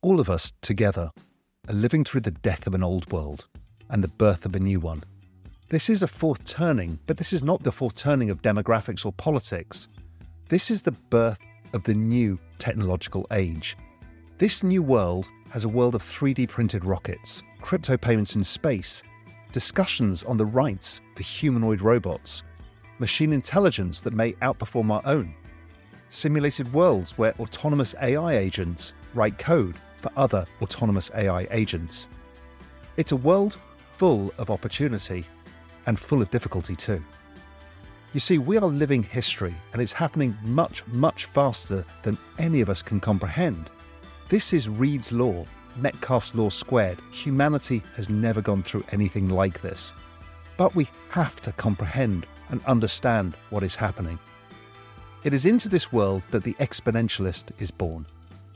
All of us together are living through the death of an old world and the birth of a new one. This is a fourth turning, but this is not the fourth turning of demographics or politics. This is the birth of the new technological age. This new world has a world of 3D printed rockets, crypto payments in space, discussions on the rights for humanoid robots, machine intelligence that may outperform our own, simulated worlds where autonomous AI agents write code for other autonomous AI agents. It's a world full of opportunity and full of difficulty too. You see, we are living history and it's happening much, much faster than any of us can comprehend. This is Reed's Law, Metcalfe's Law squared. Humanity has never gone through anything like this. But we have to comprehend and understand what is happening. It is into this world that the Exponentialist is born.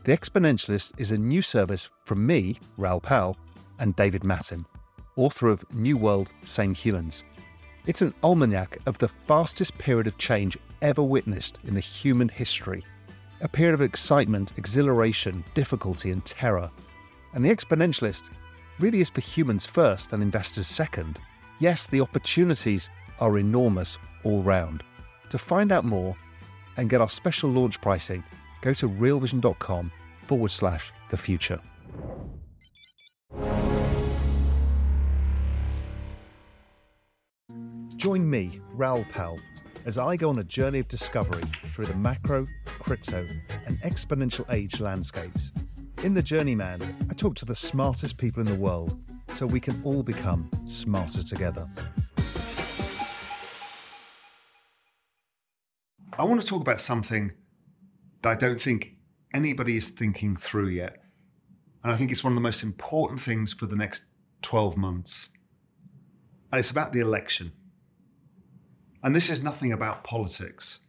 The Exponentialist is a new service from me, Raoul Pal, and David Mattin, author of New World, Same Humans. It's an almanac of the fastest period of change ever witnessed in the human history. A period of excitement, exhilaration, difficulty, and terror. And the Exponentialist really is for humans first and investors second. Yes, the opportunities are enormous all round. To find out more and get our special launch pricing, go to realvision.com forward slash the future. Join me, Raoul Pal, as I go on a journey of discovery through the macro, crypto, and exponential age landscapes. In The Journeyman, I talk to the smartest people in the world so we can all become smarter together. I want to talk about something I don't think anybody is thinking through yet. And I think it's one of the most important things for the next 12 months. And it's about the election. And this is nothing about politics,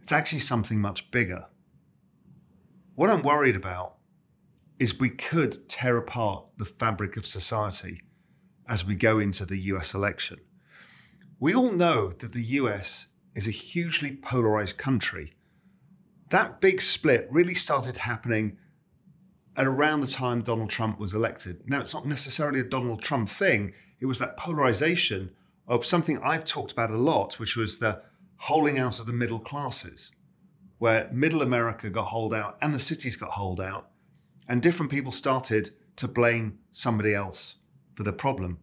it's actually something much bigger. What I'm worried about is we could tear apart the fabric of society as we go into the US election. We all know that the US is a hugely polarized country. That big split really started happening at around the time Donald Trump was elected. Now, it's not necessarily a Donald Trump thing, it was that polarization of something I've talked about a lot, which was the holding out of the middle classes, where middle America got holed out and the cities got holed out, and different people started to blame somebody else for the problem.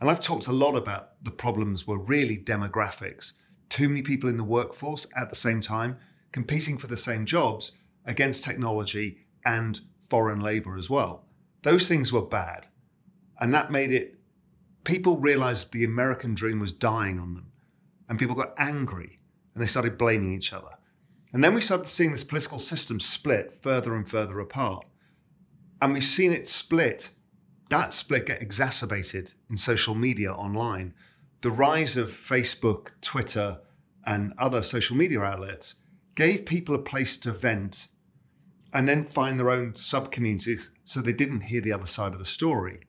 And I've talked a lot about the problems were really demographics. Too many people in the workforce at the same time, competing for the same jobs against technology and foreign labor as well. Those things were bad. And that made it people realized the American dream was dying on them. And people got angry and they started blaming each other. And then we started seeing this political system split further and further apart. And we've seen it split, that split get exacerbated in social media online. The rise of Facebook, Twitter, and other social media outlets gave people a place to vent and then find their own sub communities so they didn't hear the other side of the story.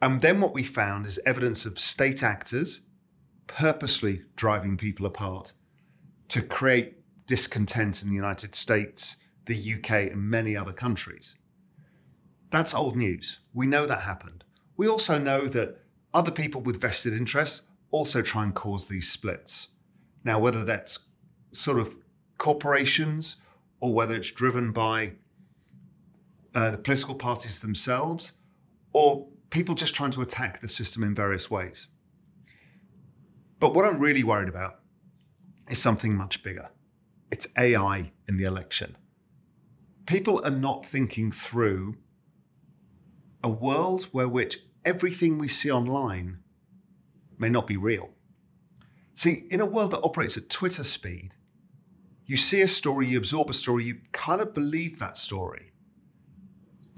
And then what we found is evidence of state actors purposely driving people apart to create discontent in the United States, the UK, and many other countries. That's old news. We know that happened. We also know that other people with vested interests also try and cause these splits. Now, whether that's sort of corporations or whether it's driven by uh, the political parties themselves or people just trying to attack the system in various ways. But what I'm really worried about is something much bigger it's AI in the election. People are not thinking through a world where which everything we see online may not be real. See, in a world that operates at Twitter speed, you see a story, you absorb a story, you kind of believe that story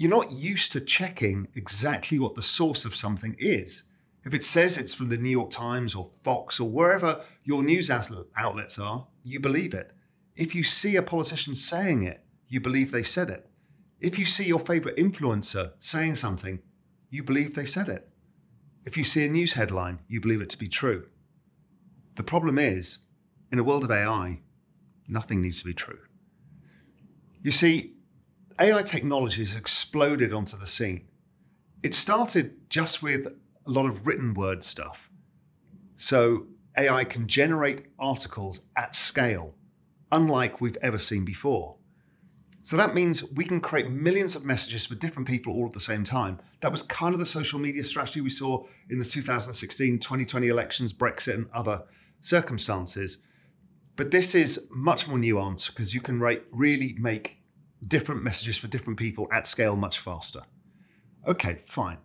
you're not used to checking exactly what the source of something is. If it says it's from the New York Times or Fox or wherever your news outlets are, you believe it. If you see a politician saying it, you believe they said it. If you see your favorite influencer saying something, you believe they said it. If you see a news headline, you believe it to be true. The problem is, in a world of AI, nothing needs to be true. You see, AI technology has exploded onto the scene. It started just with a lot of written word stuff. So AI can generate articles at scale, unlike we've ever seen before. So that means we can create millions of messages for different people all at the same time. That was kind of the social media strategy we saw in the 2016 2020 elections, Brexit, and other circumstances. But this is much more nuanced because you can write, really make different messages for different people at scale much faster. Okay, fine.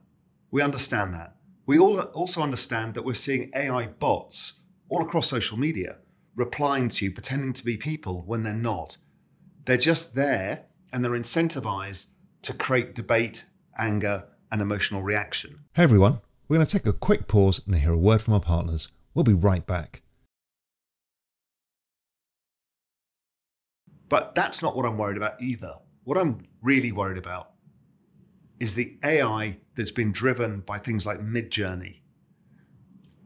We understand that. We all also understand that we're seeing AI bots all across social media replying to you, pretending to be people when they're not. They're just there and they're incentivized to create debate, anger, and emotional reaction. Hey everyone, we're going to take a quick pause and hear a word from our partners. We'll be right back. But that's not what I'm worried about either. What I'm really worried about is the AI that's been driven by things like Midjourney.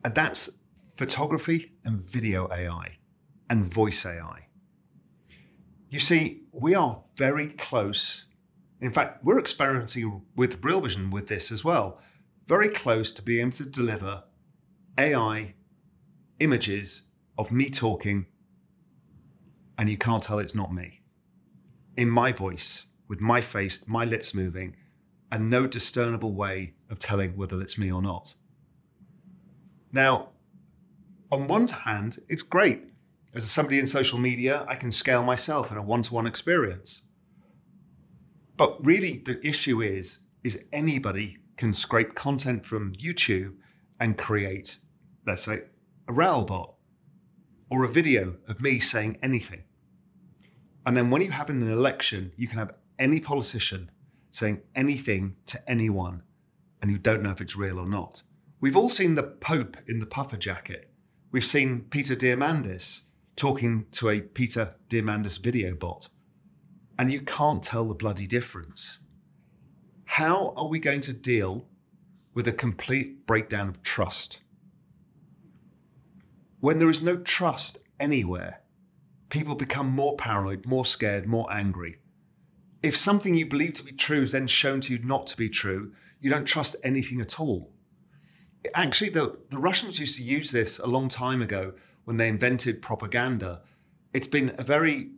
And that's photography and video AI and voice AI. You see, we are very close. In fact, we're experimenting with Real Vision with this as well. Very close to being able to deliver AI images of me talking and you can't tell it's not me. In my voice, with my face, my lips moving, and no discernible way of telling whether it's me or not. Now, on one hand, it's great. As somebody in social media, I can scale myself in a one to one experience. But really, the issue is, is anybody can scrape content from YouTube and create, let's say, a Raoul bot or a video of me saying anything. And then when you have an election, you can have any politician saying anything to anyone, and you don't know if it's real or not. We've all seen the Pope in the puffer jacket. We've seen Peter Diamandis talking to a Peter Diamandis video bot, and you can't tell the bloody difference. How are we going to deal with a complete breakdown of trust? When there is no trust anywhere, people become more paranoid, more scared, more angry. If something you believe to be true is then shown to you not to be true, you don't trust anything at all. Actually, the, the Russians used to use this a long time ago when they invented propaganda. It's been a very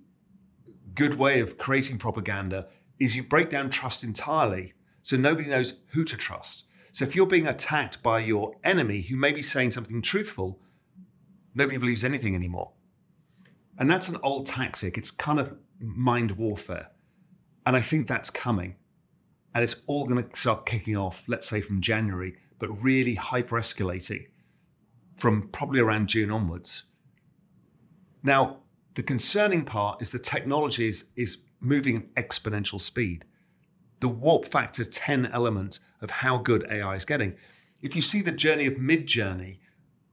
good way of creating propaganda is you break down trust entirely so nobody knows who to trust. So if you're being attacked by your enemy who may be saying something truthful, nobody believes anything anymore. And that's an old tactic. It's kind of mind warfare. And I think that's coming. And it's all going to start kicking off, let's say from January, but really hyper escalating from probably around June onwards. Now, the concerning part is the technology is, is moving at exponential speed. The warp factor 10 element of how good AI is getting. If you see the journey of Midjourney,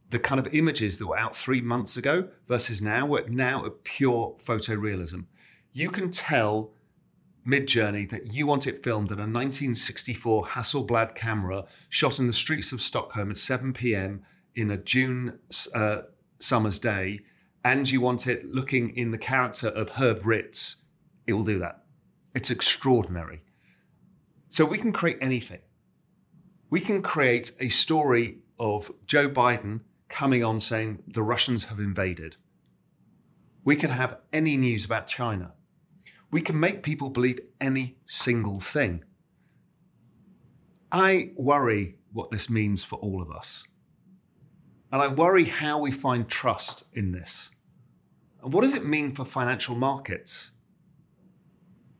the kind of images that were out three months ago versus now, we're now at pure photorealism. You can tell Midjourney that you want it filmed in a 1964 Hasselblad camera shot in the streets of Stockholm at 7 p.m. in a June uh, summer's day, and you want it looking in the character of Herb Ritts, it will do that. It's extraordinary. So we can create anything. We can create a story of Joe Biden coming on saying the Russians have invaded. We can have any news about China. We can make people believe any single thing. I worry what this means for all of us. And I worry how we find trust in this. And what does it mean for financial markets?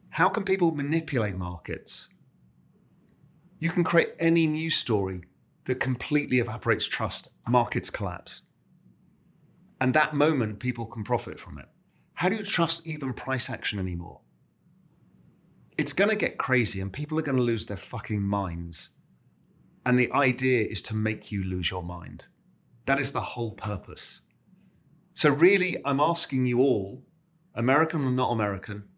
How can people manipulate markets? You can create any news story that completely evaporates trust, markets collapse. And that moment, people can profit from it. How do you trust even price action anymore? it's going to get crazy and people are going to lose their fucking minds. And the idea is to make you lose your mind. That is the whole purpose. So, really, I'm asking you all, American or not American,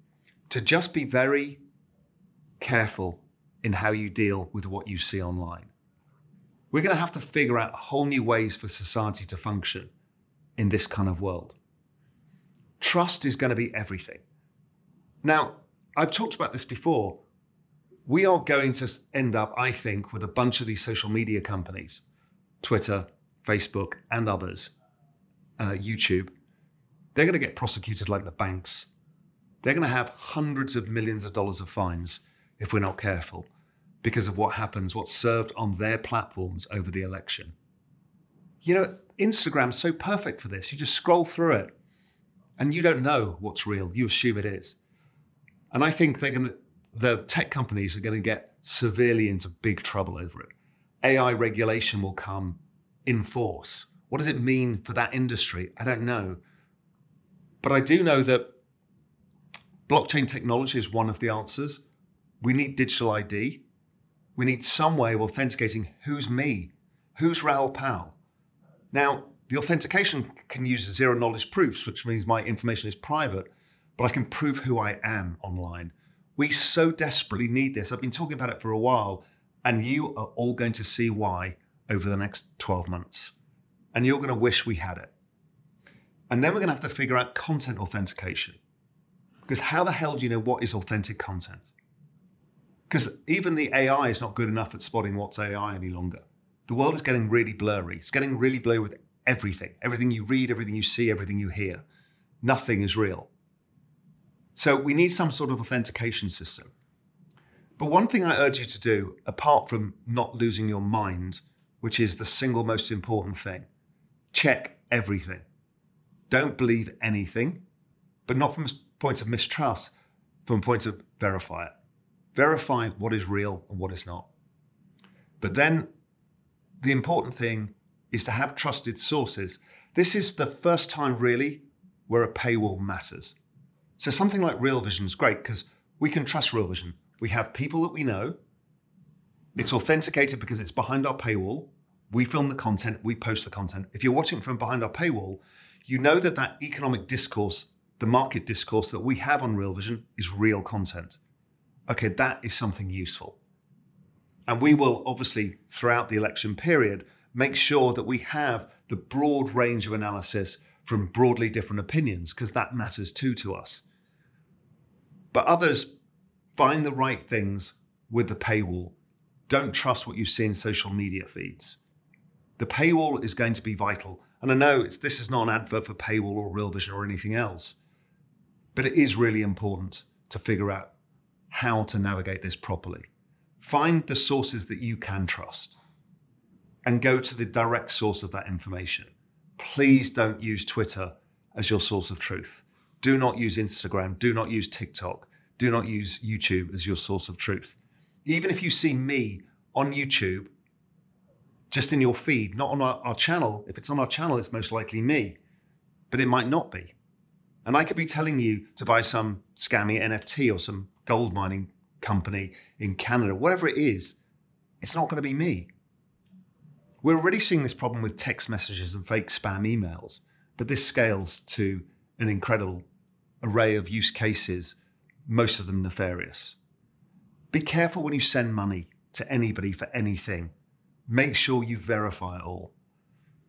to just be very careful in how you deal with what you see online. We're going to have to figure out whole new ways for society to function in this kind of world. Trust is going to be everything. Now, I've talked about this before. We are going to end up, I think, with a bunch of these social media companies Twitter, Facebook, and others, uh, YouTube. They're going to get prosecuted like the banks. They're going to have hundreds of millions of dollars of fines if we're not careful because of what happens, what's served on their platforms over the election. You know, Instagram's so perfect for this. You just scroll through it and you don't know what's real. You assume it is. And I think they're going the tech companies are going to get severely into big trouble over it. AI regulation will come in force. What does it mean for that industry? I don't know. But I do know that blockchain technology is one of the answers. We need digital ID. We need some way of authenticating who's me, who's Raoul Pal. Now, the authentication can use zero knowledge proofs, which means my information is private, but I can prove who I am online. We so desperately need this. I've been talking about it for a while, and you are all going to see why over the next 12 months. And you're going to wish we had it. And then we're going to have to figure out content authentication. Because how the hell do you know what is authentic content? Because even the AI is not good enough at spotting what's AI any longer. The world is getting really blurry. It's getting really blurry with everything. Everything you read, everything you see, everything you hear. Nothing is real. So we need some sort of authentication system. But one thing I urge you to do, apart from not losing your mind, which is the single most important thing, check everything. Don't believe anything, but not from a point of mistrust, from a point of verify it verify what is real and what is not. But then the important thing is to have trusted sources. This is the first time, really, where a paywall matters. So something like Real Vision is great because we can trust Real Vision. We have people that we know. It's authenticated because it's behind our paywall. We film the content, we post the content. If you're watching from behind our paywall, you know that that economic discourse, the market discourse that we have on Real Vision is real content okay, that is something useful. And we will obviously, throughout the election period, make sure that we have the broad range of analysis from broadly different opinions, because that matters too to us. But others find the right things with the paywall. Don't trust what you see in social media feeds. The paywall is going to be vital. And I know this is not an advert for paywall or Real Vision or anything else, but it is really important to figure out how to navigate this properly. Find the sources that you can trust and go to the direct source of that information. Please don't use Twitter as your source of truth. Do not use Instagram. Do not use TikTok. Do not use YouTube as your source of truth. Even if you see me on YouTube, just in your feed, not on our, our channel, if it's on our channel, it's most likely me, but it might not be. And I could be telling you to buy some scammy NFT or some gold mining company in Canada, whatever it is, it's not going to be me. We're already seeing this problem with text messages and fake spam emails, but this scales to an incredible array of use cases, most of them nefarious. Be careful when you send money to anybody for anything. Make sure you verify it all.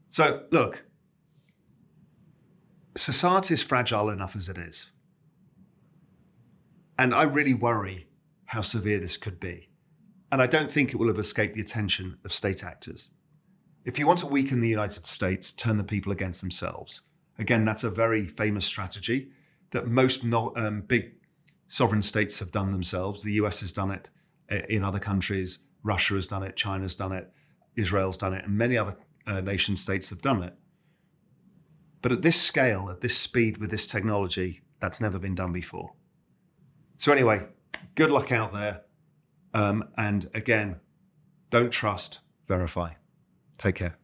So, look, society is fragile enough as it is. And I really worry how severe this could be. And I don't think it will have escaped the attention of state actors. If you want to weaken the United States, turn the people against themselves. Again, that's a very famous strategy that most no, um, big sovereign states have done themselves. The US has done it uh, in other countries, Russia has done it, China's done it, Israel's done it, and many other uh, nation states have done it. But at this scale, at this speed, with this technology, that's never been done before. So, anyway, good luck out there. Um, and again, don't trust, verify. Take care.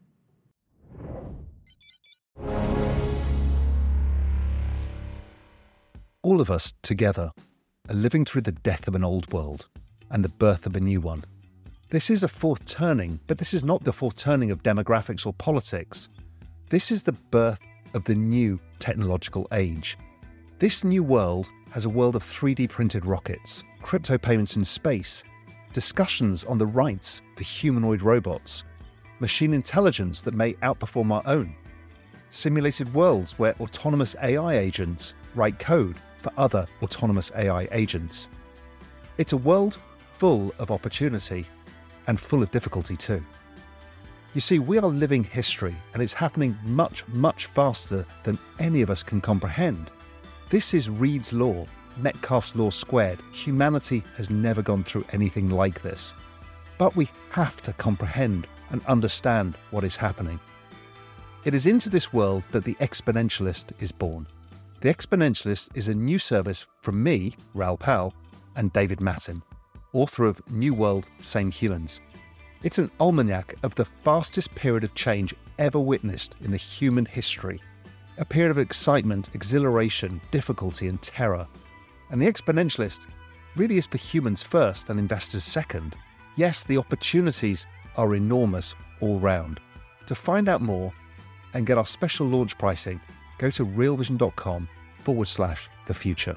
All of us together are living through the death of an old world and the birth of a new one. This is a fourth turning, but this is not the fourth turning of demographics or politics. This is the birth of the new technological age. This new world has a world of 3D printed rockets, crypto payments in space, discussions on the rights for humanoid robots, machine intelligence that may outperform our own, simulated worlds where autonomous AI agents write code for other autonomous AI agents. It's a world full of opportunity and full of difficulty too. You see, we are living history and it's happening much, much faster than any of us can comprehend. This is Reed's Law, Metcalfe's Law squared. Humanity has never gone through anything like this. But we have to comprehend and understand what is happening. It is into this world that the Exponentialist is born. The Exponentialist is a new service from me, Raoul Pal, and David Mattin, author of New World, Same Humans. It's an almanac of the fastest period of change ever witnessed in the human history. A period of excitement, exhilaration, difficulty, and terror. And the Exponentialist really is for humans first and investors second. Yes, the opportunities are enormous all round. To find out more and get our special launch pricing, go to realvision.com forward slash the future.